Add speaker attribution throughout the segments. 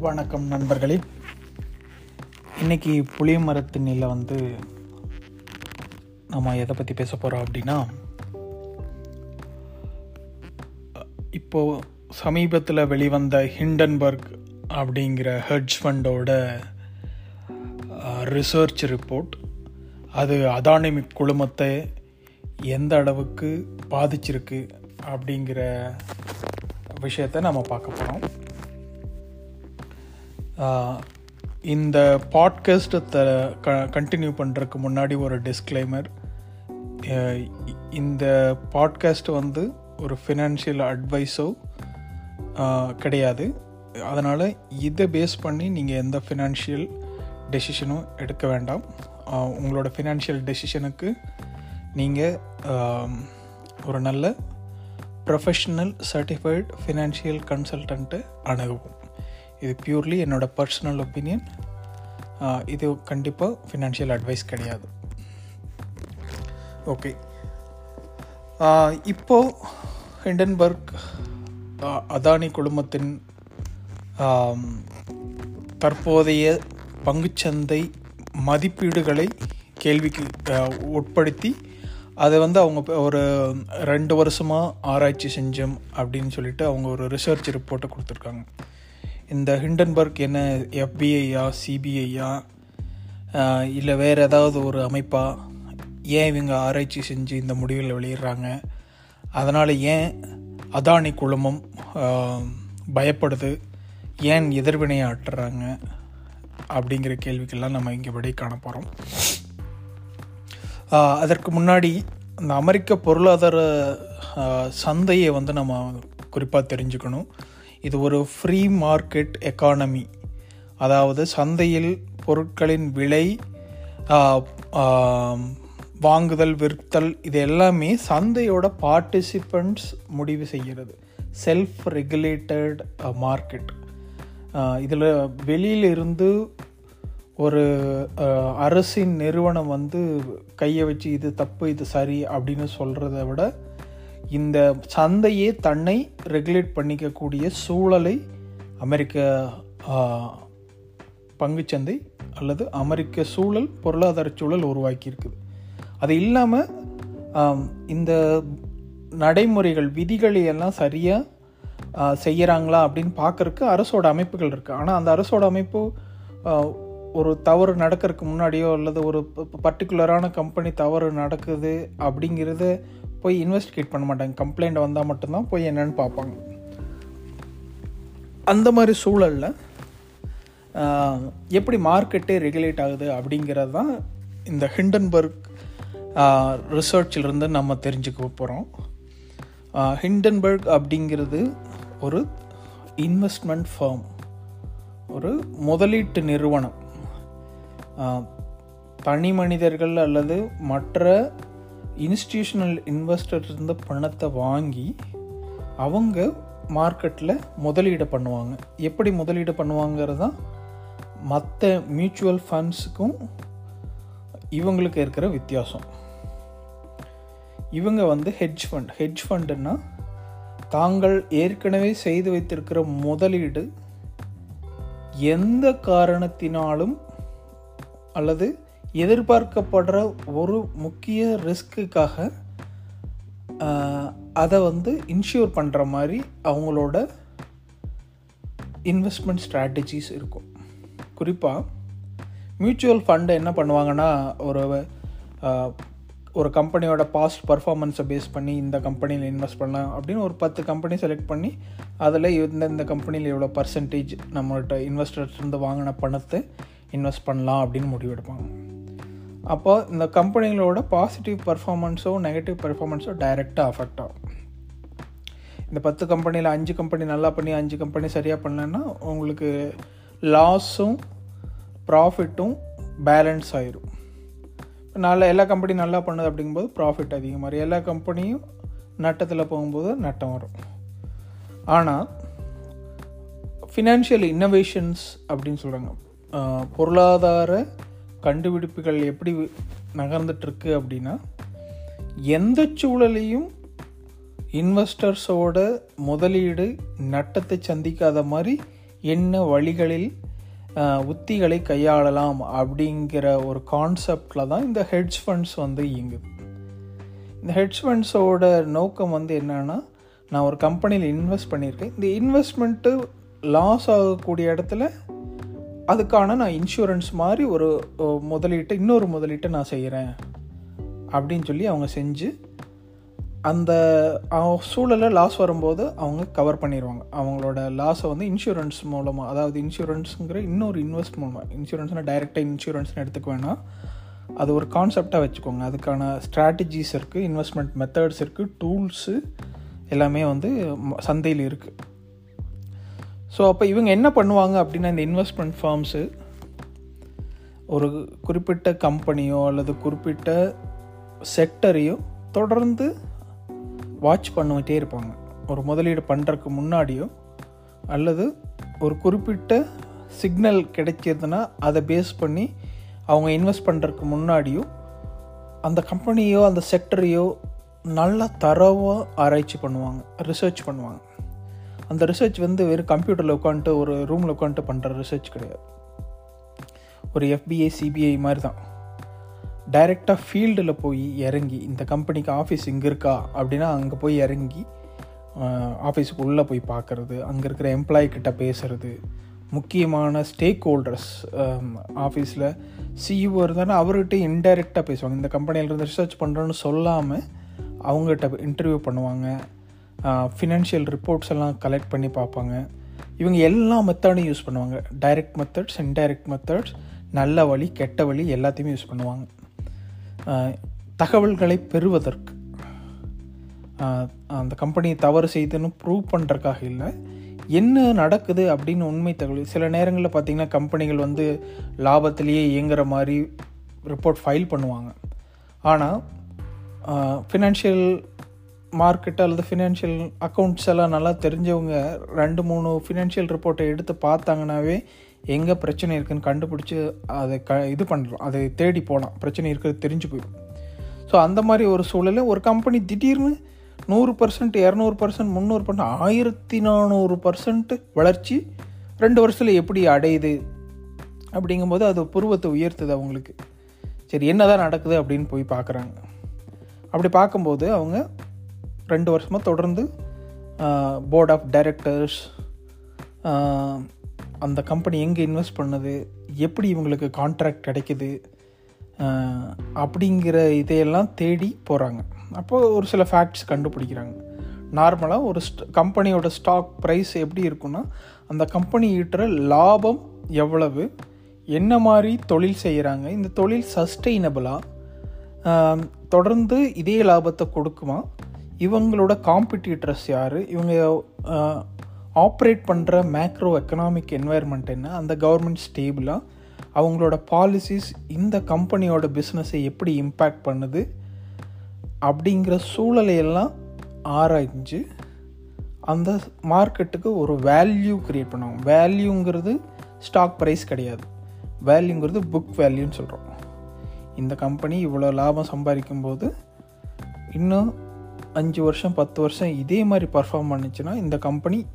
Speaker 1: வணக்கம் நண்பர்களே. இன்னைக்கு புளிய மரத்தினில் வந்து நம்ம எதை பற்றி பேச போகிறோம் அப்படின்னா இப்போ சமீபத்தில் வெளிவந்த ஹிண்டன்பர்க் அப்படிங்கிற ஹெட்ஜ் ஃபண்டோட ரிசர்ச் ரிப்போர்ட் அது அதானிமிக் குழுமத்தை எந்த அளவுக்கு பாதிச்சிருக்கு அப்படிங்கிற விஷயத்தை நம்ம பார்க்க போகிறோம் இந்த பாட்காஸ்ட்டை க கண்டினியூ பண்ணுறதுக்கு முன்னாடி ஒரு டிஸ்க்ளைமர் இந்த பாட்காஸ்ட் வந்து ஒரு ஃபினான்ஷியல் அட்வைஸோ கிடையாது. அதனால் இதை பேஸ் பண்ணி நீங்கள் எந்த ஃபினான்ஷியல் டெசிஷனும் எடுக்க வேண்டாம். உங்களோட ஃபினான்ஷியல் டெசிஷனுக்கு நீங்கள் ஒரு நல்ல ப்ரொஃபஷ்னல் சர்டிஃபைடு ஃபினான்ஷியல் கன்சல்டண்ட்டு அணுகவும். இது பியூர்லி என்னோடய பர்சனல் ஒப்பீனியன் இது கண்டிப்பாக ஃபினான்ஷியல் அட்வைஸ் கிடையாது. ஓகே இப்போது ஹிண்டன்பர்க் அதானி குழுமத்தின் தற்போதைய பங்குச்சந்தை மதிப்பீடுகளை கேள்விக்கு உட்படுத்தி அதை வந்து அவங்க ஒரு ரெண்டு வருஷமாக ஆராய்ச்சி செஞ்சோம் அப்படின்னு சொல்லிட்டு அவங்க ஒரு ரிசர்ச் ரிப்போர்ட்டை கொடுத்துருக்காங்க. இந்த ஹிண்டன்பர்க் என்ன எஃபிஐயா சிபிஐயா இல்லை வேறு ஏதாவது ஒரு அமைப்பா? ஏன் இவங்க ஆராய்ச்சி செஞ்சு இந்த முடிவில் வெளியிடுறாங்க? அதனால் ஏன் அதானி குழுமம் பயப்படுது? ஏன் எதிர்வினையை ஆட்டுறாங்க? அப்படிங்கிற கேள்விக்கெல்லாம் நம்ம இங்கே விடை காண போகிறோம் அதற்கு முன்னாடி இந்த அமெரிக்க பொருளாதார சந்தையை வந்து நம்ம குறிப்பாக தெரிஞ்சுக்கணும். இது ஒரு ஃப்ரீ மார்க்கெட் எக்கானமி அதாவது சந்தையில் பொருட்களின் விலை வாங்குதல் விற்தல் இது எல்லாமே சந்தையோட பார்ட்டிசிபெண்ட்ஸ் முடிவு செய்கிறது. செல்ஃப் ரெகுலேட்டட் மார்க்கெட் இதில் வெளியிலிருந்து ஒரு அரசின் நிறுவனம் வந்து கையை வச்சு இது தப்பு இது சரி அப்படின்னு சொல்கிறத விட இந்த சந்தையே தன்னை ரெகுலேட் பண்ணிக்கக்கூடிய சூழலை அமெரிக்க பங்குச்சந்தை அல்லது அமெரிக்க சூழல் பொருளாதார சூழல் உருவாக்கியிருக்குது. அது இல்லாமல் இந்த நடைமுறைகள் விதிகளை எல்லாம் சரியாக செய்கிறாங்களா அப்படின்னு பார்க்குறக்கு அரசோட அமைப்புகள் இருக்குது ஆனால் அந்த அரசோட அமைப்பு ஒரு தவறு நடக்கிறதுக்கு முன்னாடியோ அல்லது ஒரு பர்டிகுலரான கம்பெனி தவறு நடக்குது அப்படிங்கிறத போய் இன்வெஸ்டிகேட் பண்ண மாட்டாங்க. கம்ப்ளைண்ட் வந்தால் மட்டும்தான் போய் என்னென்னு பார்ப்பாங்க. அந்த மாதிரி சூழலில் எப்படி மார்க்கெட்டே ரெகுலேட் ஆகுது அப்படிங்கிறது தான் இந்த ஹிண்டன்பர்க் ரிசர்ச்சிலிருந்து நம்ம தெரிஞ்சுக்க போகிறோம் ஹிண்டன்பர்க் அப்படிங்கிறது ஒரு இன்வெஸ்ட்மெண்ட் ஃபார்ம் ஒரு முதலீட்டு நிறுவனம். தனி மனிதர்கள் அல்லது மற்ற இன்ஸ்டியூஷனல் இன்வெஸ்டர் இருந்த பணத்தை வாங்கி அவங்க மார்க்கெட்டில் முதலீடு பண்ணுவாங்க. எப்படி முதலீடு பண்ணுவாங்கிறது? தான் மற்ற மியூச்சுவல் ஃபண்ட்ஸுக்கும் இவங்களுக்கு இருக்கிற வித்தியாசம். இவங்க வந்து ஹெட்ஜ் ஃபண்ட் ஹெட்ஜ் ஃபண்டுன்னா தாங்கள் ஏற்கனவே செய்து வைத்திருக்கிற முதலீடு எந்த காரணத்தினாலும் அல்லது எதிர்பார்க்கப்படுற ஒரு முக்கிய ரிஸ்க்குக்காக அதை வந்து இன்ஷூர் பண்ணுற மாதிரி அவங்களோட இன்வெஸ்ட்மெண்ட் ஸ்ட்ராட்டஜிஸ் இருக்கும். குறிப்பாக மியூச்சுவல் ஃபண்டை என்ன பண்ணுவாங்கன்னா ஒரு ஒரு கம்பெனியோட பாஸ்ட் பர்ஃபார்மன்ஸை பேஸ் பண்ணி இந்த கம்பெனியில் இன்வெஸ்ட் பண்ணலாம் அப்படின்னு ஒரு பத்து கம்பெனி செலக்ட் பண்ணி அதில் இந்த கம்பெனியில் எவ்வளோ பர்சன்டேஜ் நம்மள்கிட்ட இன்வெஸ்டர்ஸ் இருந்து வாங்கின பணத்தை இன்வெஸ்ட் பண்ணலாம் அப்படின்னு முடிவெடுப்பாங்க. அப்போ இந்த கம்பெனிகளோட பாசிட்டிவ் பர்ஃபார்மன்ஸோ நெகட்டிவ் பர்ஃபார்மன்ஸோ டைரெக்டாக அஃபெக்ட் ஆகும். இந்த பத்து கம்பெனியில் அஞ்சு கம்பெனி நல்லா பண்ணி அஞ்சு கம்பெனி சரியாக பண்ணலன்னா உங்களுக்கு லாஸும் ப்ராஃபிட்டும் பேலன்ஸ் ஆயிரும். நல்ல எல்லா கம்பெனி நல்லா பண்ணுது அப்படிங்கும்போது ப்ராஃபிட் அதிகமாக எல்லா கம்பெனியும் நட்டத்தில் போகும்போது நட்டம் வரும். ஆனால் ஃபினான்ஷியல் இன்னோவேஷன்ஸ் அப்படின்னு சொல்கிறாங்க பொருளாதார கண்டுபிடிப்புகள் எப்படி நகர்ந்துட்டுருக்கு அப்படின்னா எந்த சூழலையும் இன்வெஸ்டர்ஸோட முதலீடு நட்டத்தை சந்திக்காத மாதிரி என்ன வழிகளில் உத்திகளை கையாளலாம் அப்படிங்கிற ஒரு கான்செப்டில் தான் இந்த ஹெட்ஜ் ஃபண்ட்ஸ் வந்து இயங்குது. இந்த ஹெட்ஜ் ஃபண்ட்ஸோட நோக்கம் வந்து என்னென்னா நான் ஒரு கம்பெனியில் இன்வெஸ்ட் பண்ணியிருக்கேன். இந்த இன்வெஸ்ட்மெண்ட்டு லாஸ் ஆகக்கூடிய இடத்துல அதுக்கான நான் இன்சூரன்ஸ் மாதிரி ஒரு முதலீட்டை இன்னொரு முதலீட்டை நான் செய்கிறேன் அப்படின்னு சொல்லி அவங்க செஞ்சு அந்த சூழலில் லாஸ் வரும்போது அவங்க கவர் பண்ணிடுவாங்க அவங்களோட லாஸை வந்து இன்சூரன்ஸ் மூலமாக அதாவது இன்சூரன்ஸுங்கிற இன்னொரு இன்வெஸ்ட் மூலமாக இன்சூரன்ஸ்னால் டைரெக்டாக இன்சூரன்ஸ்னு எடுத்துக்க வேணாம். அது ஒரு கான்செப்டாக வச்சுக்கோங்க. அதுக்கான ஸ்ட்ராட்டஜிஸ் இருக்குது இன்வெஸ்ட்மெண்ட் மெத்தட்ஸ் இருக்குது டூல்ஸு எல்லாமே வந்து சந்தையில் இருக்குது ஸோ அப்போ இவங்க என்ன பண்ணுவாங்க அப்படின்னா இந்த இன்வெஸ்ட்மெண்ட் ஃபார்ம்ஸு ஒரு குறிப்பிட்ட கம்பெனியோ அல்லது குறிப்பிட்ட செக்டரையோ தொடர்ந்து வாட்ச் பண்ணிட்டே இருப்பாங்க. ஒரு முதலீடு பண்ணுறதுக்கு முன்னாடியோ அல்லது ஒரு குறிப்பிட்ட சிக்னல் கிடைச்சதுன்னா அதை பேஸ் பண்ணி அவங்க இன்வெஸ்ட் பண்ணுறதுக்கு முன்னாடியோ அந்த கம்பெனியோ அந்த செக்டரையோ நல்லா தரவாக ஆராய்ச்சி பண்ணுவாங்க ரிசர்ச் பண்ணுவாங்க. அந்த ரிசர்ச் வந்து வெறும் கம்ப்யூட்டரில் உட்காந்துட்டு ஒரு ரூமில் உட்காந்துட்டு பண்ணுற ரிசர்ச் கிடையாது. ஒரு எஃபிஐ சிபிஐ மாதிரி தான் டைரெக்டாக ஃபீல்டில் போய் இறங்கி இந்த கம்பெனிக்கு ஆஃபீஸ் இங்கே இருக்கா? அப்படின்னா அங்கே போய் இறங்கி ஆஃபீஸுக்கு உள்ளே போய் பார்க்குறது அங்கே இருக்கிற எம்ப்ளாயி கிட்ட பேசுறது முக்கியமான ஸ்டேக் ஹோல்டர்ஸ் ஆஃபீஸில் சிஇஓ இருந்தாலும் அவர்கிட்ட இன்டைரக்டாக பேசுவாங்க. இந்த கம்பெனியிலேருந்து ரிசர்ச் பண்ணுறோன்னு சொல்லாமல் அவங்ககிட்ட இன்டர்வியூ பண்ணுவாங்க. ஃபினான்ஷியல் ரிப்போர்ட்ஸ் எல்லாம் கலெக்ட் பண்ணி பார்ப்பாங்க. இவங்க எல்லா மெத்தடும் யூஸ் பண்ணுவாங்க. டைரக்ட் மெத்தட்ஸ் இன்டைரக்ட் மெத்தட்ஸ் நல்ல வழி கெட்ட வழி எல்லாத்தையுமே யூஸ் பண்ணுவாங்க. தகவல்களை பெறுவதற்கு. அந்த கம்பெனி தவறு செய்துன்னு ப்ரூவ் பண்ணுறதுக்காக இல்லை. என்ன நடக்குது அப்படின்னு உண்மை தகவல். சில நேரங்களில் பார்த்தீங்கன்னா கம்பெனிகள் வந்து லாபத்திலேயே இயங்குற மாதிரி ரிப்போர்ட் ஃபைல் பண்ணுவாங்க. ஆனால் ஃபினான்ஷியல் மார்க்கெட் அல்லது ஃபினான்ஷியல் அக்கௌண்ட்ஸ் எல்லாம் நல்லா தெரிஞ்சவங்க ரெண்டு மூணு ஃபினான்ஷியல் ரிப்போர்ட்டை எடுத்து பார்த்தாங்கனாவே எங்கே பிரச்சனை இருக்குன்னு கண்டுபிடிச்சி அதை க இது பண்ணலாம் அதை தேடி போகலாம் பிரச்சனை இருக்கிறது தெரிஞ்சு போயிடும். ஸோ அந்த மாதிரி ஒரு சூழலில் ஒரு கம்பெனி திடீர்னு நூறு பர்சன்ட் இரநூறு பர்சன்ட் முந்நூறு பர்சன்ட் ஆயிரத்தி நானூறு பர்சன்ட் வளர்ச்சி ரெண்டு வருஷத்தில் எப்படி அடையுது அப்படிங்கும்போது அது புருவத்தை உயர்த்துது அவங்களுக்கு. சரி என்னதான் நடக்குது அப்படின்னு போய் பார்க்குறாங்க. அப்படி பார்க்கும்போது அவங்க ரெண்டு வருஷமாக தொடர்ந்து போர்ட் ஆஃப் டைரக்டர்ஸ் அந்த கம்பெனி எங்கே இன்வெஸ்ட் பண்ணுது எப்படி இவங்களுக்கு கான்ட்ராக்ட் கிடைக்குது அப்படிங்கிற இதையெல்லாம் தேடி போகிறாங்க அப்போது ஒரு சில ஃபேக்ட்ஸ் கண்டுபிடிக்கிறாங்க. நார்மலாக ஒரு ஸ்ட் கம்பெனியோட ஸ்டாக் ப்ரைஸ் எப்படி இருக்குன்னா அந்த கம்பெனி ஈட்டுற லாபம் எவ்வளவு என்ன மாதிரி தொழில் செய்கிறாங்க இந்த தொழில் சஸ்டெயினபிளாக தொடர்ந்து இதே லாபத்தை கொடுக்குமா இவங்களோட காம்படிட்டர்ஸ் யார்? இவங்க ஆப்ரேட் பண்ணுற மேக்ரோ எக்கனாமிக் என்வாயர்மெண்ட் என்ன? அந்த கவர்மெண்ட் ஸ்டேபிளாக அவங்களோட பாலிசிஸ் இந்த கம்பெனியோட பிஸ்னஸை எப்படி இம்பேக்ட் பண்ணுது? அப்படிங்கிற சூழலையெல்லாம் ஆராய்ஞ்சு அந்த மார்க்கெட்டுக்கு ஒரு வேல்யூ க்ரியேட் பண்ணுவாங்க. வேல்யூங்கிறது ஸ்டாக் ப்ரைஸ் கிடையாது. வேல்யூங்கிறது புக் வேல்யூன்னு சொல்கிறோம் இந்த கம்பெனி இவ்வளோ லாபம் சம்பாதிக்கும்போது இன்னும் அஞ்சு வருஷம் பத்து வருஷம் இதே மாதிரி பர்ஃபார்ம் பண்ணுச்சுன்னா இந்த கம்பெனி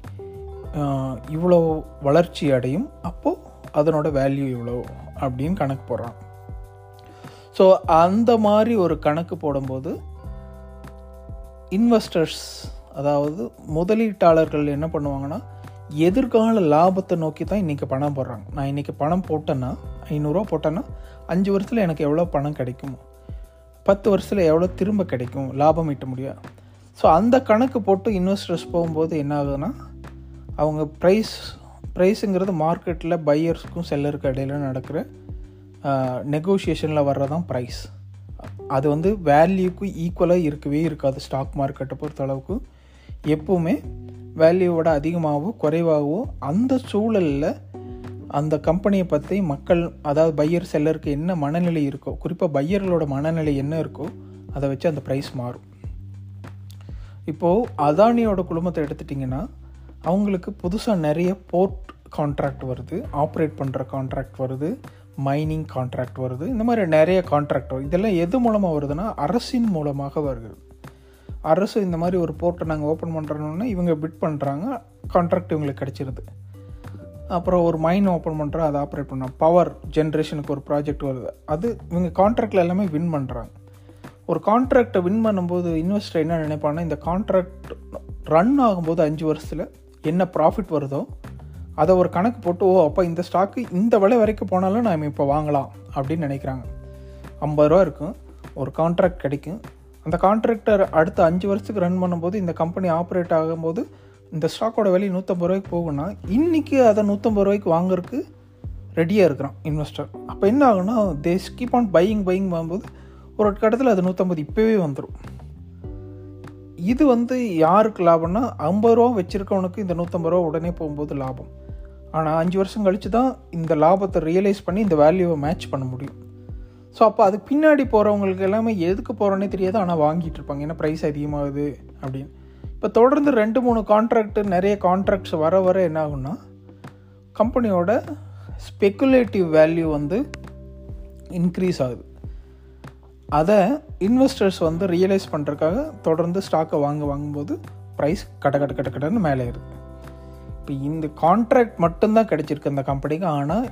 Speaker 1: இவ்வளோ வளர்ச்சி அடையும். அப்போது அதனோட வேல்யூ இவ்வளோ அப்படின்னு கணக்கு போடுறான். ஸோ அந்த மாதிரி ஒரு கணக்கு போடும்போது இன்வெஸ்டர்ஸ் அதாவது முதலீட்டாளர்கள் என்ன பண்ணுவாங்கன்னா எதிர்கால லாபத்தை நோக்கி தான் இன்றைக்கி பணம் போடுறாங்க. நான் இன்றைக்கி பணம் போட்டேன்னா ஐநூறுரூவா போட்டேன்னா அஞ்சு வருஷத்தில் எனக்கு எவ்வளோ பணம் கிடைக்குமோ? பத்து வருஷத்தில் எவ்வளோ திரும்ப கிடைக்கும்? லாபம் ஈட்ட முடியும் ஸோ அந்த கணக்கு போட்டு இன்வெஸ்டர்ஸ் போகும்போது என்ன ஆகுதுன்னா அவங்க ப்ரைஸ் ப்ரைஸுங்கிறது மார்க்கெட்டில் பையர்ஸுக்கும் செல்லருக்கு இடையில நடக்கிற நெகோஷியேஷனில் வர்றதான் ப்ரைஸ் அது வந்து வேல்யூக்கு ஈக்குவலாக இருக்கவே இருக்காது ஸ்டாக் மார்க்கெட்டை பொறுத்த அளவுக்கு. எப்போவுமே வேல்யூவோட அதிகமாகவோ குறைவாகவோ அந்த சூழலில் அந்த கம்பெனியை பற்றி மக்கள் அதாவது பையர் செல்லருக்கு என்ன மனநிலை இருக்கோ குறிப்பாக பையர்களோட மனநிலை என்ன இருக்கோ அதை வச்சு அந்த ப்ரைஸ் மாறும். இப்போது அதானியோட குழுமத்தை எடுத்துட்டிங்கன்னா அவங்களுக்கு புதுசாக நிறைய போர்ட் கான்ட்ராக்ட் வருது ஆப்ரேட் பண்ணுற கான்ட்ராக்ட் வருது மைனிங் கான்ட்ராக்ட் வருது இந்த மாதிரி நிறைய கான்ட்ராக்ட் வரும். இதெல்லாம் எது மூலமாக வருதுன்னா அரசின் மூலமாக வருகிறது அரசு இந்த மாதிரி ஒரு போர்ட்டை நாங்கள் ஓப்பன் பண்ணுறோன்னா இவங்க பிட் பண்ணுறாங்க கான்ட்ராக்ட் இவங்களுக்கு கிடச்சிருது. அப்புறம் ஒரு மைன் ஓப்பன் பண்ணுறோம் அதை ஆப்ரேட் பண்ணோம் பவர் ஜென்ரேஷனுக்கு ஒரு ப்ராஜெக்ட் வருது. அது இவங்க கான்ட்ராக்டில் எல்லாமே வின் பண்ணுறாங்க ஒரு கான்ட்ராக்டை வின் பண்ணும்போது இன்வெஸ்டர் என்ன நினைப்பாங்கன்னா இந்த கான்ட்ராக்ட் ரன் ஆகும்போது அஞ்சு வருஷத்தில் என்ன ப்ராஃபிட் வருதோ அதை ஒரு கணக்கு போட்டு ஓ அப்போ இந்த ஸ்டாக்கு இந்த விலை வரைக்கும் போனாலும் நாம் இப்போ வாங்கலாம் அப்படின்னு நினைக்கிறாங்க. ஐம்பது ரூபா இருக்கும். ஒரு கான்ட்ராக்ட் கிடைக்கும். அந்த கான்ட்ராக்டர் அடுத்த அஞ்சு வருஷத்துக்கு ரன் பண்ணும்போது இந்த கம்பெனி ஆப்ரேட் ஆகும்போது இந்த ஸ்டாக்கோட விலை நூற்றம்பது ரூபாய்க்கு போகும்னா இன்றைக்கி அதை நூற்றம்பது ரூபாய்க்கு வாங்குறதுக்கு ரெடியாக இருக்கிறான் இன்வெஸ்டர் அப்போ என்ன ஆகுன்னா they keep on buying buying வாங்கும்போது ஒரு கட்டத்தில் அது நூற்றம்பது இப்போவே வந்துடும் இது வந்து யாருக்கு லாபம்னா ஐம்பது ரூபா வச்சுருக்கவனுக்கு இந்த நூற்றம்பது ரூபா உடனே போகும்போது லாபம். ஆனால் அஞ்சு வருஷம் கழித்து தான் இந்த லாபத்தை ரியலைஸ் பண்ணி இந்த வேல்யூவை மேட்ச் பண்ண முடியும். ஸோ அப்போ அதுக்கு பின்னாடி போகிறவங்களுக்கு எல்லாமே எதுக்கு போகிறோன்னே தெரியாது ஆனால் வாங்கிட்டு இருப்பாங்க. ஏன்னா ப்ரைஸ் அதிகமாகுது அப்படின்னு. இப்போ தொடர்ந்து ரெண்டு மூணு கான்ட்ராக்ட் நிறைய கான்ட்ராக்ட்ஸ் வர வர என்ன ஆகும்னா கம்பெனியோட ஸ்பெக்குலேட்டிவ் வேல்யூ வந்து இன்க்ரீஸ் ஆகுது. அதை இன்வெஸ்டர்ஸ் வந்து ரியலைஸ் பண்ணுறதுக்காக தொடர்ந்து ஸ்டாக்கை வாங்க வாங்கும்போது ப்ரைஸ் கட கட கட கடன்னு மேலே ஏறுது. இப்போ இந்த கான்ட்ராக்ட் மட்டும்தான் கிடச்சிருக்கு அந்த கம்பெனிக்கு ஆனால்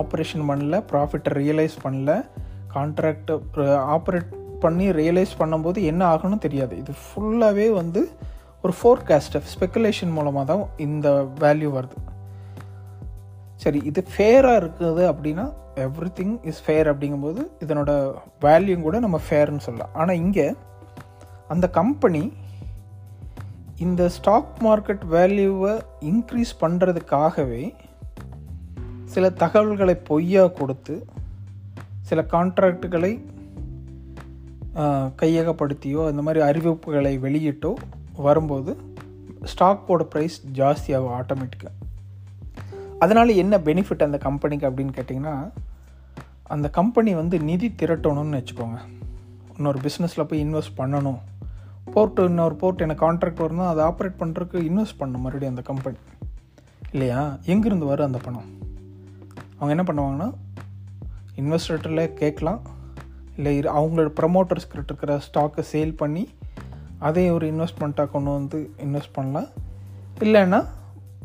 Speaker 1: ஆப்ரேஷன் பண்ணல ப்ராஃபிட்டை ரியலைஸ் பண்ணல கான்ட்ராக்டை ஆப்ரேட் பண்ணி ரியலைஸ் பண்ணும்போது என்ன ஆகணும் தெரியாது. இது ஃபுல்லாகவே வந்து ஒரு ஃபோர்காஸ்ட் ஸ்பெக்குலேஷன் மூலமாக தான் இந்த வேல்யூ வருது. சரி இது ஃபேராக இருக்குது அப்படின்னா எவ்ரி திங் இஸ் ஃபேர் அப்படிங்கும்போது இதனோட வேல்யூ கூட நம்ம ஃபேர்னு சொல்லலாம். ஆனால் இங்கே அந்த கம்பெனி இந்த ஸ்டாக் மார்க்கெட் வேல்யூவை இன்க்ரீஸ் பண்ணுறதுக்காகவே சில தகவல்களை பொய்யாக கொடுத்து சில கான்ட்ராக்டுகளை கையகப்படுத்தியோ அந்த மாதிரி அறிவிப்புகளை வெளியிட்டோ வரும்போது ஸ்டாக்கோட ப்ரைஸ் ஜாஸ்தியாகும் ஆட்டோமேட்டிக்காக அதனால் என்ன பெனிஃபிட் அந்த கம்பெனிக்கு அப்படின்னு கேட்டிங்கன்னா அந்த கம்பெனி வந்து நிதி திரட்டணும்னு வச்சுக்கோங்க. இன்னொரு பிஸ்னஸில் போய் இன்வெஸ்ட் பண்ணணும். போர்ட்டு இன்னொரு போர்ட் எனக்கு கான்ட்ராக்ட் வரணும் அதை ஆப்ரேட் பண்ணுறதுக்கு இன்வெஸ்ட் பண்ணணும் மறுபடியும் அந்த கம்பெனி இல்லையா? எங்கேருந்து வரும் அந்த பணம்? அவங்க என்ன பண்ணுவாங்கன்னா இன்வெஸ்டர்ட்டில் கேட்கலாம். இல்லை இரு அவங்களோட ப்ரமோட்டர்ஸ்கிட்ட இருக்கிற ஸ்டாக்கை சேல் பண்ணி அதே ஒரு இன்வெஸ்ட்மெண்ட்டாக கொண்டு வந்து இன்வெஸ்ட் பண்ணலாம். இல்லைன்னா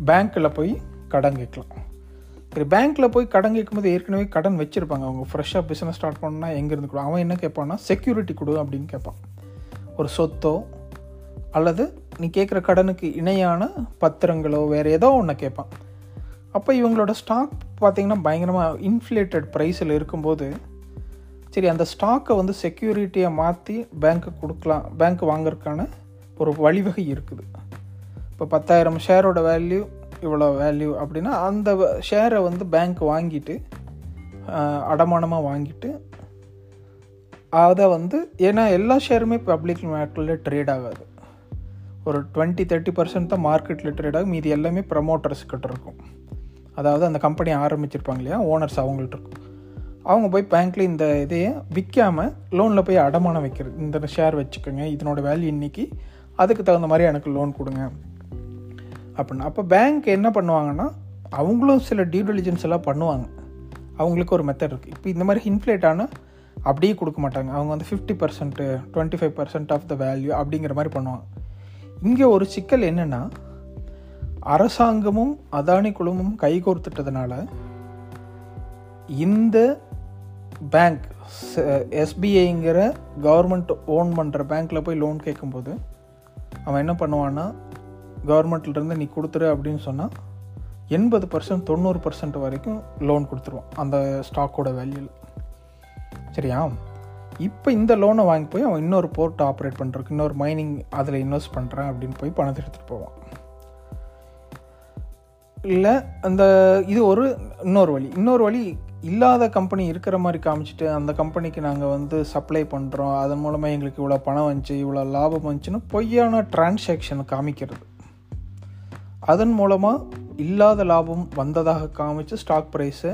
Speaker 1: பேங்க்கில் போய் கடன் கேட்கலாம். சரி பேங்க்கில் போய் கடன் கேட்கும்போது ஏற்கனவே கடன் வச்சுருப்பாங்க. அவங்க ஃப்ரெஷ்ஷாக பிஸ்னஸ் ஸ்டார்ட் பண்ணால் எங்கேருந்து கொடு அவன் என்ன கேட்பான்னா செக்யூரிட்டி கொடு அப்படின்னு கேட்பான். ஒரு சொத்தோ அல்லது நீ கேட்குற கடனுக்கு இணையான பத்திரங்களோ வேறு ஏதோ ஒன்று கேட்பான். அப்போ இவங்களோட ஸ்டாக் பார்த்திங்கன்னா பயங்கரமாக இன்ஃப்ளேட்டட் ப்ரைஸில் இருக்கும்போது சரி அந்த ஸ்டாக்கை வந்து செக்யூரிட்டியை மாற்றி பேங்க்கு கொடுக்கலாம் பேங்க் வாங்குறதுக்கான ஒரு வழிவகை இருக்குது. இப்போ பத்தாயிரம் ஷேரோட வேல்யூ இவ்வளோ வேல்யூ அப்படின்னா அந்த ஷேரை வந்து பேங்க் வாங்கிட்டு அடமானமாக வாங்கிட்டு அதை வந்து ஏன்னா எல்லா ஷேருமே பப்ளிக் மார்க்கெட்டில் ட்ரேட் ஆகாது. ஒரு டுவெண்ட்டி தேர்ட்டி பர்சன்ட் தான் மார்க்கெட்டில் ட்ரேட் ஆகும். மீதி எல்லாமே ப்ரமோட்டர்ஸ் கிட்ட இருக்கும். அதாவது அந்த கம்பெனி ஆரம்பிச்சிருப்பாங்க இல்லையா? ஓனர்ஸ் அவங்கள்ட்ட இருக்கும். அவங்க போய் பேங்க்கில் இந்த இதையை விற்காமல் லோனில் போய் அடமானம் வைக்கிறது இந்த ஷேர் வச்சுக்கோங்க இதனோட வேல்யூ இன்றைக்கி அதுக்கு தகுந்த மாதிரி எனக்கு லோன் கொடுங்க. அப்படின்னு. அப்போ பேங்க் என்ன பண்ணுவாங்கன்னா அவங்களும் சில டியூ டெலிஜென்ஸ் எல்லாம் பண்ணுவாங்க. அவங்களுக்கு ஒரு மெத்தட் இருக்குது இப்போ இந்த மாதிரி இன்ஃப்ளேட் ஆனால் அப்படியே கொடுக்க மாட்டாங்க. அவங்க வந்து fifty percent twenty five percent of the value அப்படிங்கிற மாதிரி பண்ணுவாங்க. இங்கே ஒரு சிக்கல் என்னென்னா அரசாங்கமும் அதானி குழுமமும் கைகோர்த்துட்டதுனால இந்த பேங்க் எஸ்பிஐங்கிற கவர்மெண்ட் ஓன் பண்ணுற பேங்க்கில் போய் லோன் கேட்கும்போது அவன் என்ன பண்ணுவான்னா கவர்மெண்ட்லேருந்து நீ கொடுத்துரு அப்படின்னு சொன்னால் எண்பது பர்சன்ட் தொண்ணூறு பர்சன்ட் வரைக்கும் லோன் கொடுத்துருவான் அந்த ஸ்டாக்கோட வேல்யூவில் சரியா? இப்போ இந்த லோனை வாங்கி போய் அவன் இன்னொரு போர்ட் ஆப்ரேட் பண்ணுறதுக்கு இன்னொரு மைனிங் அதில் இன்வெஸ்ட் பண்ணுறேன் அப்படின்னு போய் பணத்தை எடுத்துகிட்டு போவான். இல்லை அந்த இது ஒரு இன்னொரு வழி. இன்னொரு வழி இல்லாத கம்பெனி இருக்கிற மாதிரி காமிச்சிட்டு அந்த கம்பெனிக்கு நாங்கள் வந்து சப்ளை பண்ணுறோம் அதன் மூலமாக எங்களுக்கு இவ்வளோ பணம் வந்துச்சு இவ்வளோ லாபம் வந்துச்சுன்னு பொய்யான டிரான்சாக்ஷனை காமிக்கிறது. அதன் மூலமாக இல்லாத லாபம் வந்ததாக காமிச்சு ஸ்டாக் ப்ரைஸை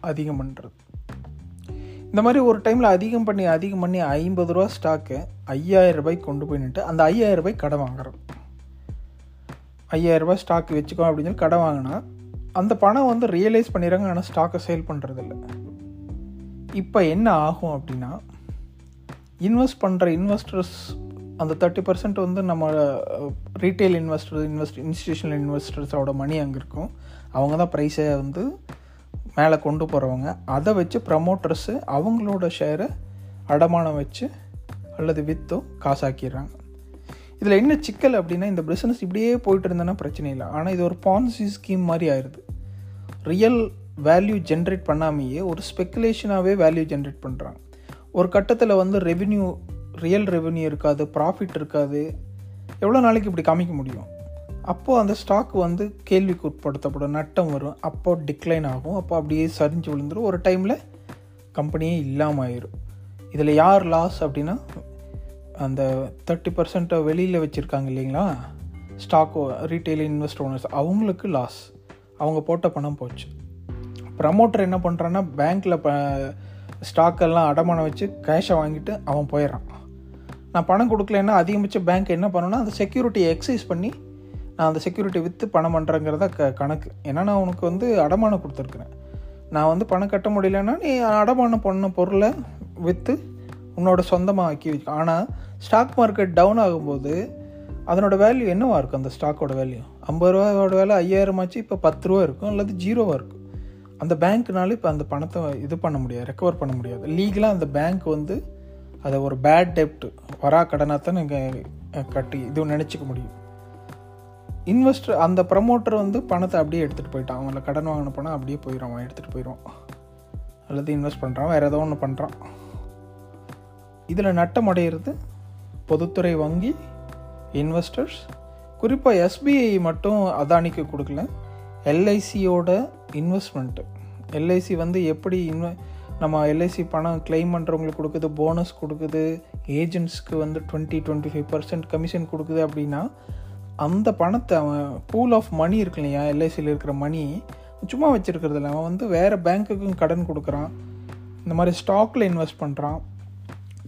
Speaker 1: அதிகம் பண்ணுறது இந்த மாதிரி ஒரு டைமில் அதிகம் பண்ணி அதிகம் பண்ணி ஐம்பது ரூபா ஸ்டாக்கு ஐயாயிரம் ரூபாய்க்கு கொண்டு போய் நின்று அந்த ஐயாயிரம் ரூபாய் கடை வாங்குறோம் ஐயாயிரம் ரூபாய் ஸ்டாக் வச்சுக்கோ அப்படின்னு சொல்லி கடை வாங்கினா அந்த பணம் வந்து ரியலைஸ் பண்ணிடுறாங்க ஆனால் ஸ்டாக்கை சேல் பண்ணுறதில்ல இப்போ என்ன ஆகும் அப்படின்னா இன்வெஸ்ட் பண்ணுற இன்வெஸ்டர்ஸ் அந்த தேர்ட்டி பர்சன்ட் வந்து நம்ம ரீட்டைல் இன்வெஸ்டர் இன்வெஸ்ட் இன்ஸ்டியூஷனல் இன்வெஸ்டர்ஸோட மணி அங்கே இருக்கும். அவங்க தான் ப்ரைஸை வந்து மேலே கொண்டு போகிறவங்க அதை வச்சு ப்ரமோட்டர்ஸு அவங்களோட ஷேரை அடமானம் வச்சு அல்லது விற்றோ காசாக்கிடுறாங்க. இதில் என்ன சிக்கல் அப்படின்னா இந்த பிஸ்னஸ் இப்படியே போயிட்டு இருந்தேன்னா பிரச்சனை இல்லை. ஆனால் இது ஒரு பான்சி ஸ்கீம் மாதிரி ஆயிடுது ரியல் வேல்யூ ஜென்ரேட் பண்ணாமையே ஒரு ஸ்பெக்குலேஷனாகவே வேல்யூ ஜென்ரேட் பண்ணுறாங்க ஒரு கட்டத்தில் வந்து ரெவென்யூ ரியல் ரெவென்யூ இருக்காது ப்ராஃபிட் இருக்காது. எவ்வளோ நாளைக்கு இப்படி காமிக்க முடியும்? அப்போது அந்த ஸ்டாக் வந்து கேள்விக்கு உட்படுத்தப்படும். நட்டம் வரும். அப்போ டிக்ளைன் ஆகும். அப்போ அப்படியே சரிஞ்சு விழுந்துடும் ஒரு டைமில் கம்பெனியே இல்லாமல் ஆயிரும். இதில் யார் லாஸ் அப்படின்னா அந்த தேர்ட்டி பர்சண்ட்டை வெளியில் வச்சுருக்காங்க இல்லைங்களா? ஸ்டாக் ரீட்டைல் இன்வெஸ்ட் ஓனர்ஸ் அவங்களுக்கு லாஸ் அவங்க போட்ட பணம் போச்சு. ப்ரமோட்டர் என்ன பண்ணுறான்னா பேங்க்கில் ப ஸ்டாக்கெல்லாம் அடமானம் வச்சு கேஷை வாங்கிட்டு அவன் போயிடுறான் நான் பணம் கொடுக்கலன்னா அதிகபட்ச பேங்க் என்ன பண்ணணும்னா அந்த செக்யூரிட்டியை எக்ஸைஸ் பண்ணி நான் அந்த செக்யூரிட்டி விற்று பணம் பண்ணுறேங்கிறத க கணக்கு. ஏன்னா நான் உனக்கு வந்து அடமானம் கொடுத்துருக்குறேன். நான் வந்து பணம் கட்ட முடியலன்னா நீ அடமானம் பண்ண பொருளை விற்று உன்னோட சொந்தமாக ஆக்கி வச்சு ஆனால் ஸ்டாக் மார்க்கெட் டவுன் ஆகும்போது அதனோட வேல்யூ என்னவா இருக்கும்? அந்த ஸ்டாக்கோட வேல்யூ ஐம்பது ரூபாயோட வேலை ஐயாயிரம் ஆச்சு இப்போ பத்து ரூபா இருக்கும் அல்லது ஜீரோவாக இருக்கும். அந்த பேங்க்னால இப்போ அந்த பணத்தை இது பண்ண முடியாது ரெக்கவர் பண்ண முடியாது. லீகலாக அந்த பேங்க் வந்து அதை ஒரு பேட் டெப்ட் வரா கடனாக தான் நீங்கள் கட்டி இது நினச்சிக்க முடியும். இன்வெஸ்டர் அந்த ப்ரமோட்டர் வந்து பணத்தை அப்படியே எடுத்துகிட்டு போயிட்டான். அவங்கள கடன் வாங்கின பணம் அப்படியே போயிடும் அவன் எடுத்துகிட்டு போயிடுவான் அல்லது இன்வெஸ்ட் பண்ணுறான் வேறு ஏதோ ஒன்று பண்ணுறான் இதில் நட்டம் அடையிறது பொதுத்துறை வங்கி இன்வெஸ்டர்ஸ் குறிப்பாக எஸ்பிஐ மட்டும் அதானிக்கு கொடுக்கல. எல்ஐசியோட இன்வெஸ்ட்மெண்ட்டு எல்ஐசி வந்து எப்படி இன்வெ நம்ம எல்ஐசி பணம் கிளைம் பண்ணுறவங்களுக்கு கொடுக்குது போனஸ் கொடுக்குது ஏஜென்ட்ஸ்க்கு வந்து twenty twenty five percent commission கொடுக்குது அப்படின்னா அந்த பணத்தை அவன் பூல் ஆஃப் மணி இருக்கு இல்லையா எல்ஐசியில் இருக்கிற மணி சும்மா வச்சுருக்கிறதில்ல அவன் வந்து வேறு பேங்க்குக்கும் கடன் கொடுக்குறான். இந்த மாதிரி ஸ்டாக்கில் இன்வெஸ்ட் பண்ணுறான்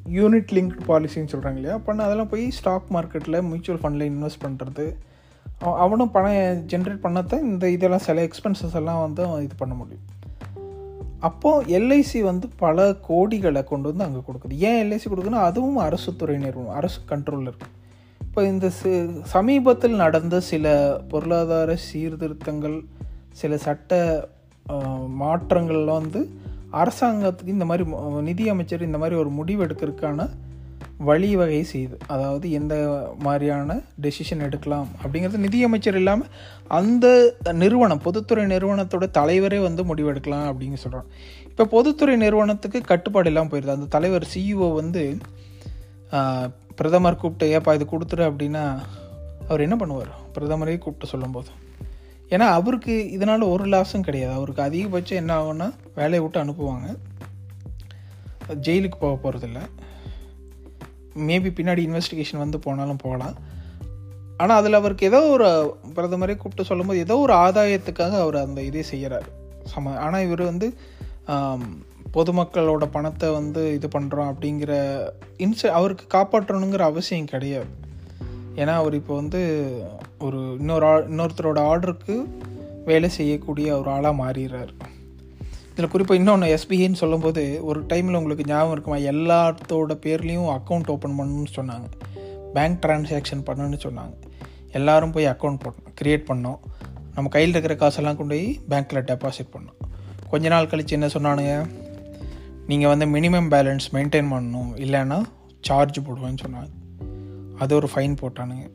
Speaker 1: யூனிட் லிங்க் பாலிசின்னு சொல்கிறாங்க இல்லையா? அப்போ அதெல்லாம் போய் ஸ்டாக் மார்க்கெட்டில் மியூச்சுவல் ஃபண்டில் இன்வெஸ்ட் பண்ணுறது அவனும் பணம் ஜென்ரேட் பண்ணத்தான் இந்த இதெல்லாம் சில எக்ஸ்பென்சஸ் எல்லாம் வந்து இது பண்ண முடியும். அப்போது எல்ஐசி வந்து பல கோடிகளை கொண்டு வந்து அங்கே கொடுக்குது. ஏன் எல்ஐசி கொடுக்குதுன்னா அதுவும் அரசு துறை நிறுவனம் அரசு கண்ட்ரோலில் இருக்குது இப்போ இந்த சமீபத்தில் நடந்த சில பொருளாதார சீர்திருத்தங்கள் சில சட்ட மாற்றங்கள்லாம் வந்து அரசாங்கத்துக்கு இந்த மாதிரி நிதியமைச்சர் இந்த மாதிரி ஒரு முடிவு எடுக்கிறதுக்கான வழிவகை செய்யுது அதாவது எந்த மாதிரியான டெசிஷன் எடுக்கலாம் அப்படிங்கிறது நிதியமைச்சர் இல்லாமல் அந்த நிறுவனம் பொதுத்துறை நிறுவனத்தோட தலைவரே வந்து முடிவெடுக்கலாம் அப்படின்னு சொல்கிறான் இப்போ பொதுத்துறை நிறுவனத்துக்கு கட்டுப்பாடு இல்லாமல் போயிடுது அந்த தலைவர் சிஇஓ வந்து பிரதமர் கூப்பிட்டு ஏப்பா இது கொடுத்துரு அப்படின்னா அவர் என்ன பண்ணுவார்? பிரதமரே கூப்பிட்டு சொல்லும்போது. ஏன்னா அவருக்கு இதனால் ஒரு லாஸும் கிடையாது. அவருக்கு அதிகபட்சம் என்ன ஆகும்னா வேலையை விட்டு அனுப்புவாங்க. ஜெயிலுக்கு போக போகிறதில்ல மேபி பின்னாடி இன்வெஸ்டிகேஷன் வந்து போனாலும் போகலாம். ஆனால் அதில் அவருக்கு ஏதோ ஒரு பிரதமரே கூப்பிட்டு சொல்லும்போது ஏதோ ஒரு ஆதாயத்துக்காக அவர் அந்த இதே செய்கிறார் சம ஆனால் இவர் வந்து பொதுமக்களோட பணத்தை வந்து இது பண்ணுறோம் அப்படிங்கிற இன்ச அவருக்கு காப்பாற்றணுங்கிற அவசியம் கிடையாது. ஏன்னா அவர் இப்போ வந்து ஒரு இன்னொரு ஆ இன்னொருத்தரோட ஆர்டருக்கு வேலை செய்யக்கூடிய ஒரு ஆளாக மாறிடுறார். இதில் குறிப்பாக இன்னொன்று எஸ்பிஐன்னு சொல்லும்போது ஒரு டைமில் உங்களுக்கு ஞாபகம் இருக்குமா? எல்லாத்தோட பேர்லேயும் அக்கௌண்ட் ஓப்பன் பண்ணணும்னு சொன்னாங்க. பேங்க் ட்ரான்சாக்ஷன் பண்ணணும்னு சொன்னாங்க. எல்லோரும் போய் அக்கௌண்ட் போடணும் க்ரியேட் பண்ணோம். நம்ம கையில் இருக்கிற காசெல்லாம் கொண்டு போய் பேங்க்கில் டெபாசிட் பண்ணோம். கொஞ்ச நாள் கழித்து என்ன சொன்னானுங்க? நீங்கள் வந்து மினிமம் பேலன்ஸ் மெயின்டைன் பண்ணணும். இல்லைன்னா சார்ஜ் போடுவேன்னு சொன்னாங்க. அது ஒரு ஃபைன் போட்டானுங்க.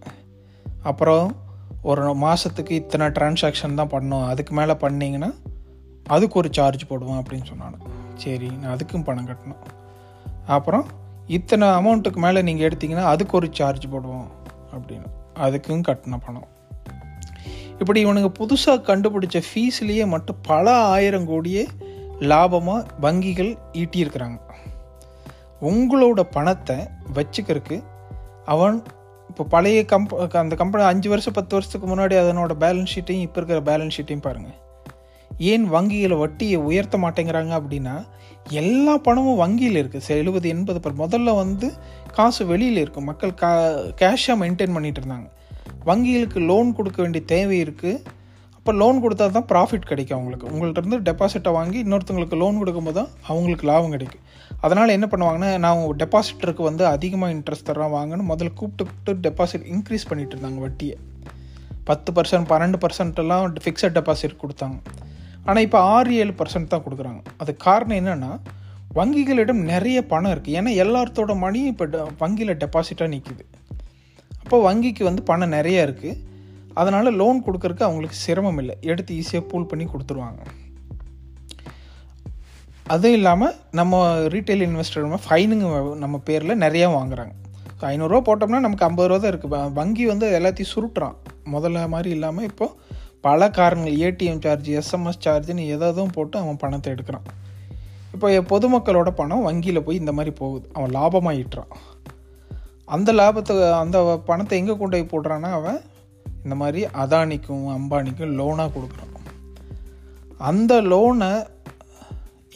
Speaker 1: அப்புறம் ஒரு மாதத்துக்கு இத்தனை டிரான்சாக்ஷன் தான் பண்ணோம். அதுக்கு மேலே பண்ணிங்கன்னா அதுக்கு ஒரு சார்ஜ் போடுவோம் அப்படின்னு சொன்னாங்க சரி நான் அதுக்கும் பணம் கட்டணும். அப்புறம் இத்தனை அமௌண்ட்டுக்கு மேலே நீங்கள் எடுத்தீங்கன்னா அதுக்கு ஒரு சார்ஜ் போடுவோம் அப்படின்னு. அதுக்கும் கட்டின பணம். இப்படி இவனுங்க புதுசாக கண்டுபிடிச்ச ஃபீஸ்லேயே மட்டும் பல ஆயிரம் கோடியே லாபமாக வங்கிகள் ஈட்டியிருக்கிறாங்க. உங்களோட பணத்தை வச்சுக்கிறதுக்கு அவன் இப்போ பழைய கம்ப அந்த கம்பெனி அஞ்சு வருஷம் பத்து வருஷத்துக்கு முன்னாடி அதனோட பேலன்ஸ் ஷீட்டையும் இப்போ இருக்கிற பேலன்ஸ் ஷீட்டையும் பாருங்கள் ஏன் வங்கியில் வட்டியை உயர்த்த மாட்டேங்கிறாங்க அப்படின்னா எல்லா பணமும் வங்கியில் இருக்குது எழுபது எண்பது பர் முதல்ல வந்து காசு வெளியில் இருக்கும் மக்கள் கா கேஷாக மெயின்டைன் பண்ணிகிட்டு இருந்தாங்க. வங்கிகளுக்கு லோன் கொடுக்க வேண்டிய தேவை இருக்குது இப்போ லோன் கொடுத்தா தான் ப்ராஃபிட் கிடைக்கும் அவங்களுக்கு. உங்கள்கிட்ட இருந்து டெபாசிட்டை வாங்கி இன்னொருத்தவங்களுக்கு லோன் கொடுக்கும்போது தான் அவங்களுக்கு லாபம் கிடைக்கும். அதனால் என்ன பண்ணுவாங்கன்னா நான் டெபாசிட்டருக்கு வந்து அதிகமாக இன்ட்ரெஸ்ட் தரேன் வாங்கன்னு முதல்ல கூப்பிட்டு கூப்பிட்டு டெபாசிட் இன்க்ரீஸ் பண்ணிட்டு இருந்தாங்க வட்டியை. பத்து பர்சன்ட் பன்னெண்டு பர்சன்ட்டெல்லாம் ஃபிக்ஸட் டெபாசிட் கொடுத்தாங்க. ஆனால் இப்போ ஆறு ஏழு பர்சன்ட் தான் கொடுக்குறாங்க. அது காரணம் என்னென்னா வங்கிகளிடம் நிறைய பணம் இருக்குது ஏன்னா எல்லாத்தோட மணியும் இப்போ வங்கியில் டெபாசிட்டாக நிற்கிது அப்போ வங்கிக்கு வந்து பணம் நிறைய இருக்குது அதனால் லோன் கொடுக்கறக்கு அவங்களுக்கு சிரமம் இல்லை. எடுத்து ஈஸியாக பூல் பண்ணி கொடுத்துருவாங்க. அதுவும் இல்லாமல் நம்ம ரீட்டைல் இன்வெஸ்டர் ஃபைனுங்க நம்ம பேரில் நிறையா வாங்குறாங்க. ஐநூறுரூவா போட்டோம்னா நமக்கு ஐம்பது ரூபா தான் இருக்குது வங்கி வந்து எல்லாத்தையும் சுருட்டுறான். முதல்ல மாதிரி இல்லாமல் இப்போ பல காரணங்கள் ஏடிஎம் சார்ஜ் எஸ்எம்எஸ் சார்ஜுன்னு எதாவது போட்டு அவன் பணத்தை எடுக்கிறான். இப்போ பொதுமக்களோட பணம் வங்கியில் போய் இந்த மாதிரி போகுது. அவன் லாபமாக ஈட்டுறான் அந்த லாபத்தை அந்த பணத்தை எங்கே கொண்டு போய் போடுறான்னா அவன் இந்த மாதிரி அதானிக்கும் அம்பானிக்கும் லோனாக கொடுக்குறான் அந்த லோனை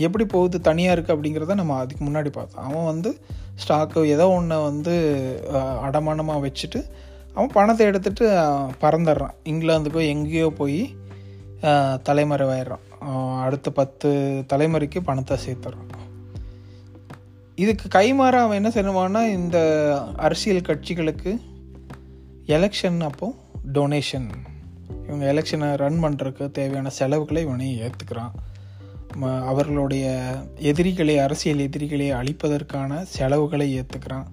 Speaker 1: எப்படி போகுது தனியாக இருக்குது அப்படிங்கிறத நம்ம அதுக்கு முன்னாடி பார்த்தோம். அவன் வந்து ஸ்டாக்கு ஏதோ ஒன்று வந்து அடமானமாக வச்சுட்டு அவன் பணத்தை எடுத்துகிட்டு பறந்துடுறான். இங்கிலாந்துக்கோ எங்கேயோ போய் தலைமறைவாயிடுறான். அடுத்த பத்து தலைமுறைக்கு பணத்தை சேர்த்துறான். இதுக்கு கைமாற அவன் என்ன செய்வான்னா இந்த அரசியல் கட்சிகளுக்கு எலெக்ஷன் அப்போது டொனேஷன் இவங்க எலெக்ஷனை ரன் பண்ணுறதுக்கு தேவையான செலவுகளை இவனை ஏற்றுக்கிறான் அவர்களுடைய எதிரிகளை அரசியல் எதிரிகளை அழிப்பதற்கான செலவுகளை ஏற்றுக்கிறான்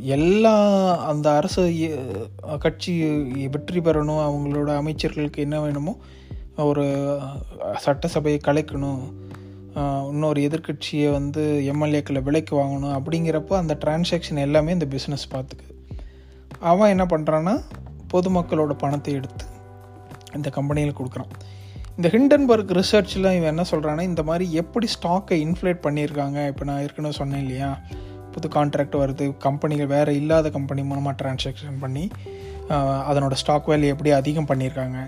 Speaker 1: எல்லா அந்த அரசு கட்சி வெற்றி பெறணும் அவங்களோட அமைச்சர்களுக்கு என்ன வேணுமோ ஒரு சட்டசபையை கலைக்கணும் இன்னொரு எதிர்கட்சியை வந்து எம்எல்ஏக்களை விலைக்கு வாங்கணும் அப்படிங்கிறப்போ அந்த டிரான்சாக்ஷன் எல்லாமே இந்த பிஸ்னஸ் பார்த்துக்கு அவன் என்ன பண்ணுறான்னா பொதுமக்களோட பணத்தை எடுத்து இந்த கம்பெனியில் கொடுக்குறான். இந்த ஹிண்டன்பர்க் ரிசர்ச்சில் இவன் என்ன சொல்கிறான்னா இந்த மாதிரி எப்படி ஸ்டாக்கை இன்ஃப்ளேட் பண்ணியிருக்காங்க? இப்போ நான் ஏற்கனவே சொன்னேன் இல்லையா? புது கான்ட்ராக்ட் வருது கம்பெனிகள் வேறு இல்லாத கம்பெனி மூலமாக டிரான்சாக்ஷன் பண்ணி அதனோட ஸ்டாக் வேல்யூ எப்படி அதிகம் பண்ணியிருக்காங்க?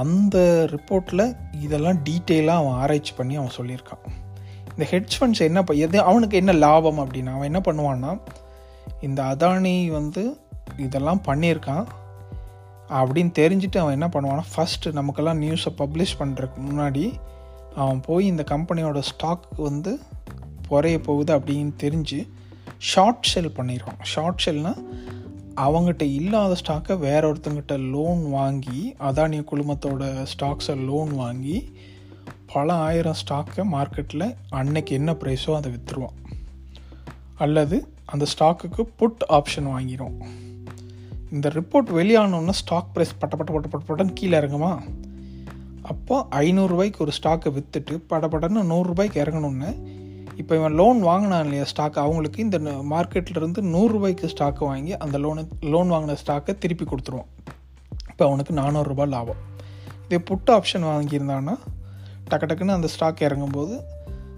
Speaker 1: அந்த ரிப்போர்ட்டில் இதெல்லாம் டீட்டெயிலாக அவன் ஆராய்ச்சி பண்ணி அவன் சொல்லியிருக்கான். இந்த ஹெட்ஜ் ஃபண்ட்ஸ் என்ன எது அவனுக்கு என்ன லாபம் அப்படின்னா அவன் என்ன பண்ணுவான்னா இந்த அதானி வந்து இதெல்லாம் பண்ணியிருக்கான். அப்படின்னு தெரிஞ்சுட்டு அவன் என்ன பண்ணுவான்னா ஃபஸ்ட்டு நமக்கெல்லாம் நியூஸை பப்ளிஷ் பண்ணுறதுக்கு முன்னாடி அவன் போய் இந்த கம்பெனியோட ஸ்டாக் வந்து குறைய போகுது அப்படின்னு தெரிஞ்சு ஷார்ட் செல் பண்ணிடுவான். ஷார்ட் செல்னால் அவங்ககிட்ட இல்லாத ஸ்டாக்கை வேற ஒருத்தங்கிட்ட லோன் வாங்கி அதானிய குழுமத்தோட ஸ்டாக்ஸை லோன் வாங்கி பல ஆயிரம் ஸ்டாக்கை மார்க்கெட்டில் அன்னைக்கு என்ன ப்ரைஸோ அதை விற்றுருவான் அல்லது அந்த ஸ்டாக்குக்கு புட் ஆப்ஷன் வாங்கிடும் இந்த ரிப்போர்ட் வெளியானோன்னா ஸ்டாக் ப்ரைஸ் பட்ட பட்ட பட்ட பட்ட பட்டன் கீழே இறங்குமா? அப்போ ஐநூறுரூவாய்க்கு ஒரு ஸ்டாக்கை விற்றுட்டு படப்படன்னு நூறுரூபாய்க்கு இறங்கணுன்னு இப்போ இவன் லோன் வாங்கினான் இல்லையா ஸ்டாக் அவங்களுக்கு இந்த மார்க்கெட்லேருந்து நூறுரூபாய்க்கு ஸ்டாக்கை வாங்கி அந்த லோனு லோன் வாங்கின ஸ்டாக்கை திருப்பி கொடுத்துருவான். இப்போ அவனுக்கு நானூறுரூபா லாபம். இதே புட்டு ஆப்ஷன் வாங்கியிருந்தான்னா டக்கு டக்குன்னு அந்த ஸ்டாக் இறங்கும்போது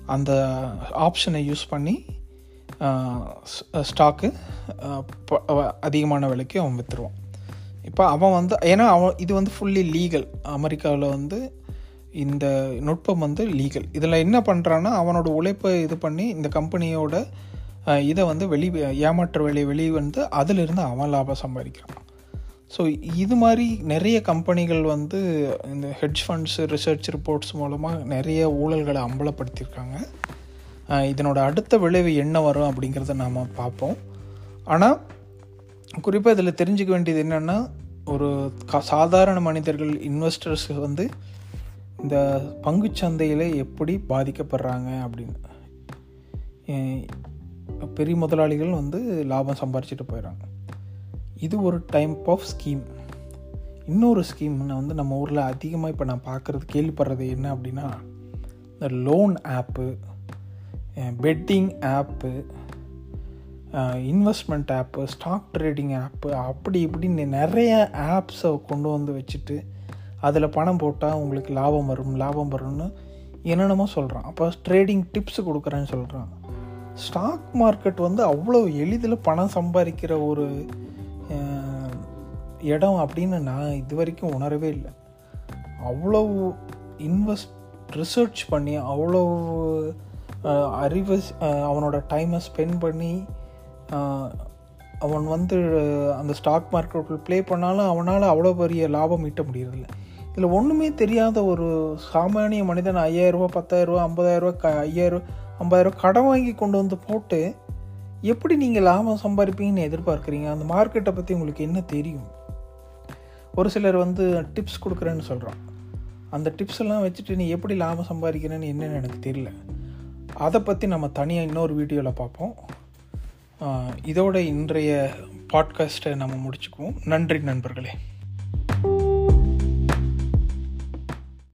Speaker 1: அந்த ஆப்ஷனை யூஸ் பண்ணி ஸ்டாக்கு அதிகமான விலைக்கு அவன் விற்றுருவான் இப்போ அவன் வந்து ஏன்னா அவன் இது வந்து ஃபுல்லி லீகல் அமெரிக்காவில் வந்து இந்த நுட்பம் வந்து லீகல் இதில் என்ன பண்ணுறான்னா அவனோட உழைப்பை இது பண்ணி இந்த கம்பெனியோட இதை வந்து வெளி ஏமாற்ற வேலையை வெளியே வந்து அதிலிருந்து அவன் லாபம் சம்பாதிக்கிறான். ஸோ இது மாதிரி நிறைய கம்பெனிகள் வந்து இந்த ஹெட்ஜ் ஃபண்ட்ஸ் ரிசர்ச் ரிப்போர்ட்ஸ் மூலமாக நிறைய ஊழல்களை அம்பலப்படுத்தியிருக்காங்க. இதனோட அடுத்த விளைவு என்ன வரும் அப்படிங்கிறத நாம் பார்ப்போம். ஆனால் குறிப்பாக இதில் தெரிஞ்சுக்க வேண்டியது என்னென்னா ஒரு சாதாரண மனிதர்கள் இன்வெஸ்டர்ஸ் வந்து இந்த பங்குச்சந்தையில் எப்படி பாதிக்கப்படுறாங்க அப்படின்னு. பெரிய முதலாளிகள் வந்து லாபம் சம்பாரிச்சிட்டு போயிடறாங்க இது ஒரு டைப் ஆஃப் ஸ்கீம் இன்னொரு ஸ்கீம் வந்து நம்ம ஊரில் அதிகமாக இப்போ நான் பார்க்குறது கேள்விப்படுறது என்ன அப்படின்னா இந்த loan app betting app investment app stock trading app அப்படி இப்படின்னு நிறைய ஆப்ஸை கொண்டு வந்து வச்சுட்டு அதில் பணம் போட்டால் உங்களுக்கு லாபம் வரும் லாபம் வரும்னு என்னென்னமோ சொல்கிறான் அப்போ ட்ரேடிங் டிப்ஸ் கொடுக்குறேன்னு சொல்கிறான் ஸ்டாக் மார்க்கெட் வந்து அவ்வளோ எளிதில் பணம் சம்பாதிக்கிற ஒரு இடம் அப்படின்னு நான் இது வரைக்கும் உணரவே இல்லை. அவ்வளோ இன்வெஸ்ட் ரிசர்ச் பண்ணி அவ்வளோ அறிவு அவனோட டைமை ஸ்பெண்ட் பண்ணி அவன் வந்து அந்த ஸ்டாக் மார்க்கெட்டில் ப்ளே பண்ணாலும் அவனால் அவ்வளோ பெரிய லாபம் ஈட்ட முடியறதில்ல. இதில் ஒன்றுமே தெரியாத ஒரு சாமானிய மனிதன் ஐயாயிரரூபா பத்தாயிரரூபா ஐம்பதாயிரரூபா க ஐயாயிரரூபா ஐம்பதாயிரரூபா கடன் வாங்கி கொண்டு வந்து போட்டு எப்படி நீங்கள் லாபம் சம்பாதிப்பீங்கன்னு எதிர்பார்க்குறீங்க? அந்த மார்க்கெட்டை பற்றி உங்களுக்கு என்ன தெரியும்? ஒரு சிலர் வந்து டிப்ஸ் கொடுக்குறேன்னு சொல்கிறான் அந்த டிப்ஸ் எல்லாம் வச்சுட்டு நீ எப்படி லாபம் சம்பாதிக்கிறேன்னு என்னென்னு எனக்கு தெரியல. அதை பற்றி நம்ம தனியாக இன்னொரு வீடியோவில் பார்ப்போம். இதோட இன்றைய பாட்காஸ்ட்டை நம்ம முடிச்சுக்குவோம். நன்றி நண்பர்களே.